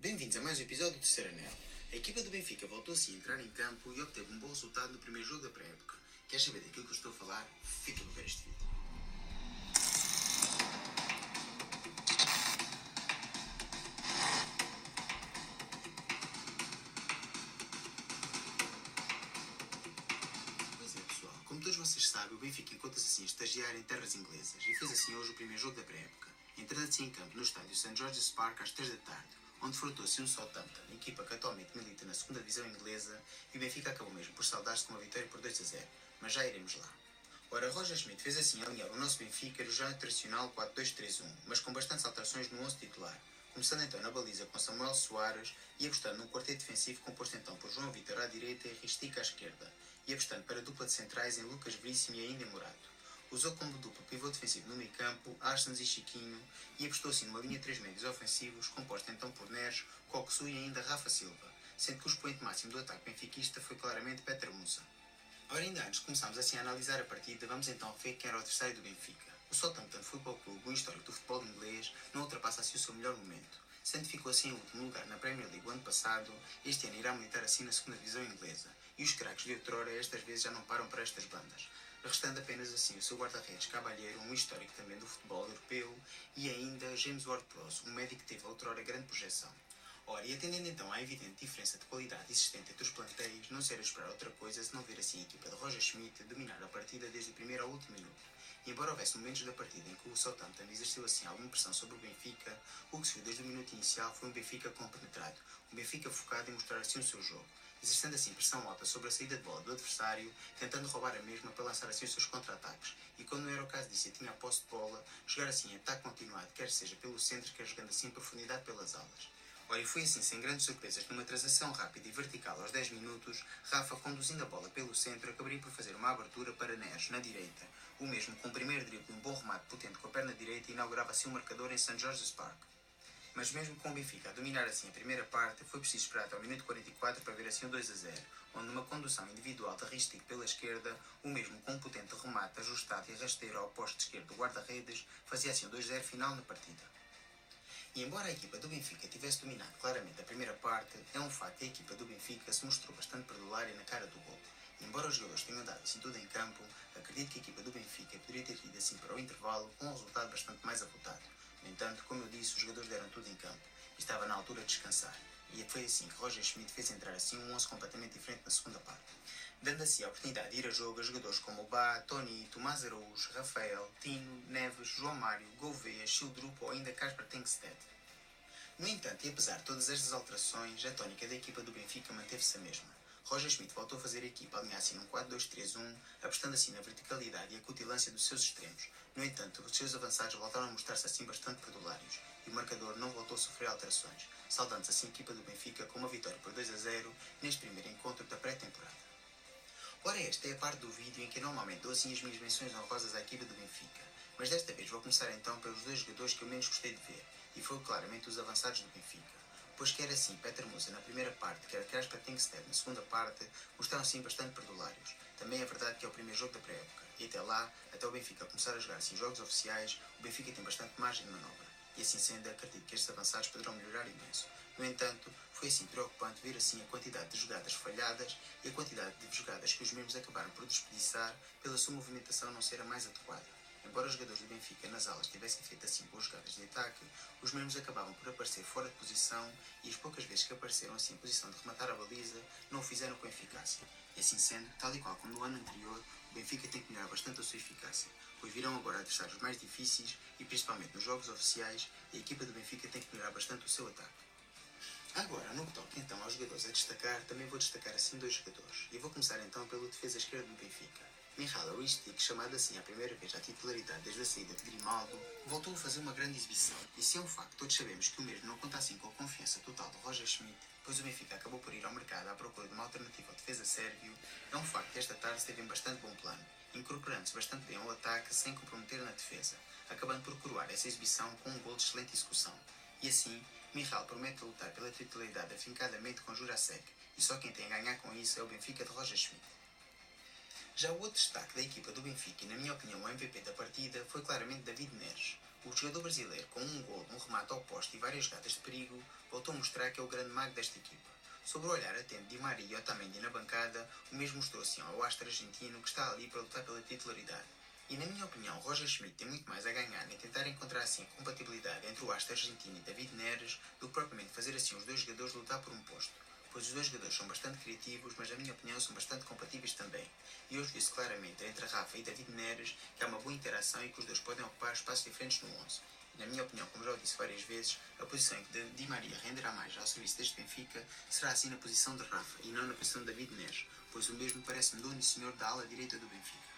bem-vindos a mais um episódio do Terceiro Anel. A equipa do Benfica voltou-se a entrar em campo e obteve um bom resultado no primeiro jogo da pré-época. Quer saber daquilo que eu estou a falar? Fica no ver este vídeo. Pois é, pessoal. Como todos vocês sabem, o Benfica encontra-se assim a estagiar em terras inglesas e fez assim hoje o primeiro jogo da pré-época. Entrando assim em campo no estádio St. George's Park às 3 da tarde, onde defrontou-se um Southampton, equipa que atualmente milita na segunda divisão inglesa, e o Benfica acabou mesmo por saudar-se com uma vitória por 2 a 0, mas já iremos lá. Ora, Roger Schmidt fez assim alinhar o nosso Benfica no já tradicional 4-2-3-1, mas com bastantes alterações no 11 titular, começando então na baliza com Samuel Soares e apostando num quarteto defensivo composto então por João Vitor à direita e Ristica à esquerda, e apostando para a dupla de centrais em Lucas Veríssimo e ainda em Morato. Usou como dupla pivô defensivo no meio campo Arsens e Chiquinho e apostou assim numa linha de três médios ofensivos composta então por Neres, Coxu e ainda Rafa Silva, sendo que o expoente máximo do ataque benfiquista foi claramente Peter Musa. Ora, ainda antes de começarmos assim a analisar a partida, vamos então ver quem era o adversário do Benfica. O Southampton Football Club, um histórico do futebol inglês, não ultrapassa assim o seu melhor momento. Que ficou assim em último lugar na Premier League o ano passado, este ano irá militar assim na segunda divisão inglesa. E os craques de outrora estas vezes já não param para estas bandas. Restando apenas assim o seu guarda-redes Cabalheiro, um histórico também do futebol europeu, e ainda James Ward-Prowse, um médico que teve outrora grande projeção. Ora, e atendendo então à evidente diferença de qualidade existente entre os plantéis, não se era esperar outra coisa senão ver assim a equipa de Roger Schmidt dominar a partida desde o primeiro ao último minuto. Embora houvesse momentos da partida em que o Southampton exerceu assim alguma pressão sobre o Benfica, o que se viu desde o minuto inicial foi um Benfica compenetrado, um Benfica focado em mostrar assim o seu jogo, exercendo assim pressão alta sobre a saída de bola do adversário, tentando roubar a mesma para lançar assim os seus contra-ataques, e quando não era o caso disso e tinha a posse de bola, jogar assim em ataque continuado, quer seja pelo centro, quer jogando assim em profundidade pelas alas. E foi assim, sem grandes surpresas, numa transação rápida e vertical aos 10 minutos, Rafa, conduzindo a bola pelo centro, acabaria por fazer uma abertura para Neres, na direita. O mesmo, com o primeiro drible e um bom remate potente com a perna direita, inaugurava assim o marcador em St. George's Park. Mas mesmo com o Benfica a dominar assim a primeira parte, foi preciso esperar até o minuto 44 para ver assim o 2 a 0, onde numa condução individual de Ristic pela esquerda, o mesmo com um potente remate ajustado e rasteiro ao posto esquerdo do guarda-redes, fazia assim o 2-0 final na partida. E embora a equipa do Benfica tivesse dominado claramente a primeira parte, é um facto que a equipa do Benfica se mostrou bastante perdulária na cara do gol. E embora os jogadores tenham dado assim tudo em campo, acredito que a equipa do Benfica poderia ter ido assim para o intervalo com um resultado bastante mais avultado. No entanto, como eu disse, os jogadores deram tudo em campo e estava na altura de descansar. E foi assim que Roger Schmidt fez entrar assim um 11 completamente diferente na segunda parte, dando assim a oportunidade de ir a jogo a jogadores como Bá, Tony, Tomás Araújo, Rafael, Tino, Neves, João Mário, Gouveia, Childrup ou ainda Casper Tenkstedt. No entanto, e apesar de todas estas alterações, a tónica da equipa do Benfica manteve-se a mesma. Roger Schmidt voltou a fazer a equipa alinhar-se num 4-2-3-1, apostando assim na verticalidade e acutilância dos seus extremos. No entanto, os seus avançados voltaram a mostrar-se assim bastante perdulários, e o marcador não voltou a sofrer alterações, saudando-se assim a equipa do Benfica com uma vitória por 2 a 0 neste primeiro encontro da pré-temporada. Ora, esta é a parte do vídeo em que normalmente dou assim as minhas menções honrosas à equipa do Benfica, mas desta vez vou começar então pelos dois jogadores que eu menos gostei de ver, e foi claramente os avançados do Benfica pois quer assim Peter Musa na primeira parte, quer Kasper Tenkstedt na segunda parte, mostraram sim bastante perdulários. Também é verdade que é o primeiro jogo da pré-época, e até lá, até o Benfica começar a jogar assim jogos oficiais, o Benfica tem bastante margem de manobra. E assim sendo, acredito que estes avançados poderão melhorar imenso. No entanto, foi assim preocupante ver assim a quantidade de jogadas falhadas e a quantidade de jogadas que os mesmos acabaram por desperdiçar pela sua movimentação não ser a mais adequada. Embora os jogadores do Benfica nas alas tivessem feito assim boas jogadas de ataque, os mesmos acabavam por aparecer fora de posição e as poucas vezes que apareceram assim em posição de rematar a baliza, não o fizeram com eficácia. E assim sendo, tal e qual como no ano anterior, o Benfica tem que melhorar bastante a sua eficácia, pois virão agora adversários mais difíceis e principalmente nos jogos oficiais, a equipa do Benfica tem que melhorar bastante o seu ataque. Agora, no que toca então aos jogadores a destacar, também vou destacar assim dois jogadores. E vou começar então pelo defesa esquerda do Benfica. Mihail Ristic, chamado assim a primeira vez à titularidade desde a saída de Grimaldo, voltou a fazer uma grande exibição. E se é um facto, todos sabemos que o mesmo não conta assim com a confiança total de Roger Schmidt, pois o Benfica acabou por ir ao mercado à procura de uma alternativa ao defesa sérvio, é um facto que esta tarde esteve em bastante bom plano, incorporando-se bastante bem ao ataque sem comprometer na defesa, acabando por coroar essa exibição com um gol de excelente execução. E assim, Michal promete lutar pela titularidade afincadamente com Jurasek, e só quem tem a ganhar com isso é o Benfica de Roger Schmidt. Já o outro destaque da equipa do Benfica, e na minha opinião o MVP da partida, foi claramente David Neres. O jogador brasileiro, com um gol, um remate ao poste e várias jogadas de perigo, voltou a mostrar que é o grande mago desta equipa. Sobre o olhar atento de Maria e Otamendi na bancada, o mesmo mostrou assim ao astro argentino que está ali para lutar pela titularidade. E na minha opinião, Roger Schmidt tem muito mais a ganhar em tentar encontrar assim compatibilidade entre o astro argentino e David Neres do que propriamente fazer assim os dois jogadores lutar por um posto. Pois os dois jogadores são bastante criativos, mas na minha opinião são bastante compatíveis também. E hoje vi-se claramente entre Rafa e David Neres que há uma boa interação e que os dois podem ocupar espaços diferentes no 11 na minha opinião, como já o disse várias vezes, a posição em que Di Maria renderá mais ao serviço deste Benfica será assim na posição de Rafa e não na posição de David Neres, pois o mesmo parece-me dono e senhor da ala direita do Benfica.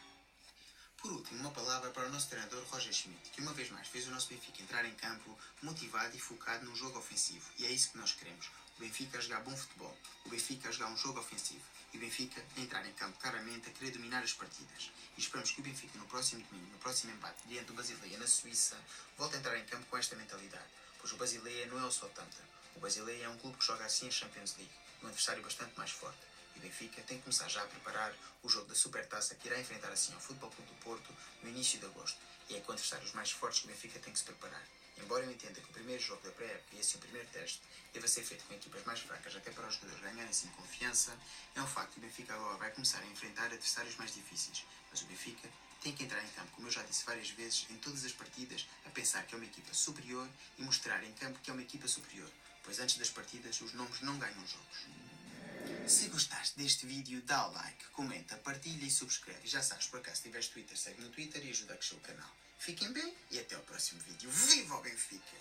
Por último, uma palavra para o nosso treinador Roger Schmidt, que uma vez mais fez o nosso Benfica entrar em campo motivado e focado num jogo ofensivo. E é isso que nós queremos. O Benfica a jogar bom futebol, o Benfica a jogar um jogo ofensivo e o Benfica a entrar em campo claramente a querer dominar as partidas. E esperamos que o Benfica no próximo domingo, no próximo embate diante do Basileia na Suíça, volte a entrar em campo com esta mentalidade. Pois o Basileia não é o Southampton. O Basileia é um clube que joga assim a Champions League, um adversário bastante mais forte. O Benfica tem que começar já a preparar o jogo da Supertaça que irá enfrentar assim ao Futebol Clube do Porto no início de agosto. E é com adversários mais fortes que o Benfica tem que se preparar. Embora eu entenda que o primeiro jogo da pré-época e assim o primeiro teste deva ser feito com equipas mais fracas, até para os jogadores ganharem assim confiança, é um facto que o Benfica agora vai começar a enfrentar adversários mais difíceis. Mas o Benfica tem que entrar em campo, como eu já disse várias vezes, em todas as partidas, a pensar que é uma equipa superior e mostrar em campo que é uma equipa superior, pois antes das partidas os nomes não ganham jogos. Se gostaste deste vídeo, dá o like, comenta, partilha e subscreve. Já sabes, por acaso tiveres Twitter, segue no Twitter e ajuda a crescer o canal. Fiquem bem e até o próximo vídeo. Viva o Benfica!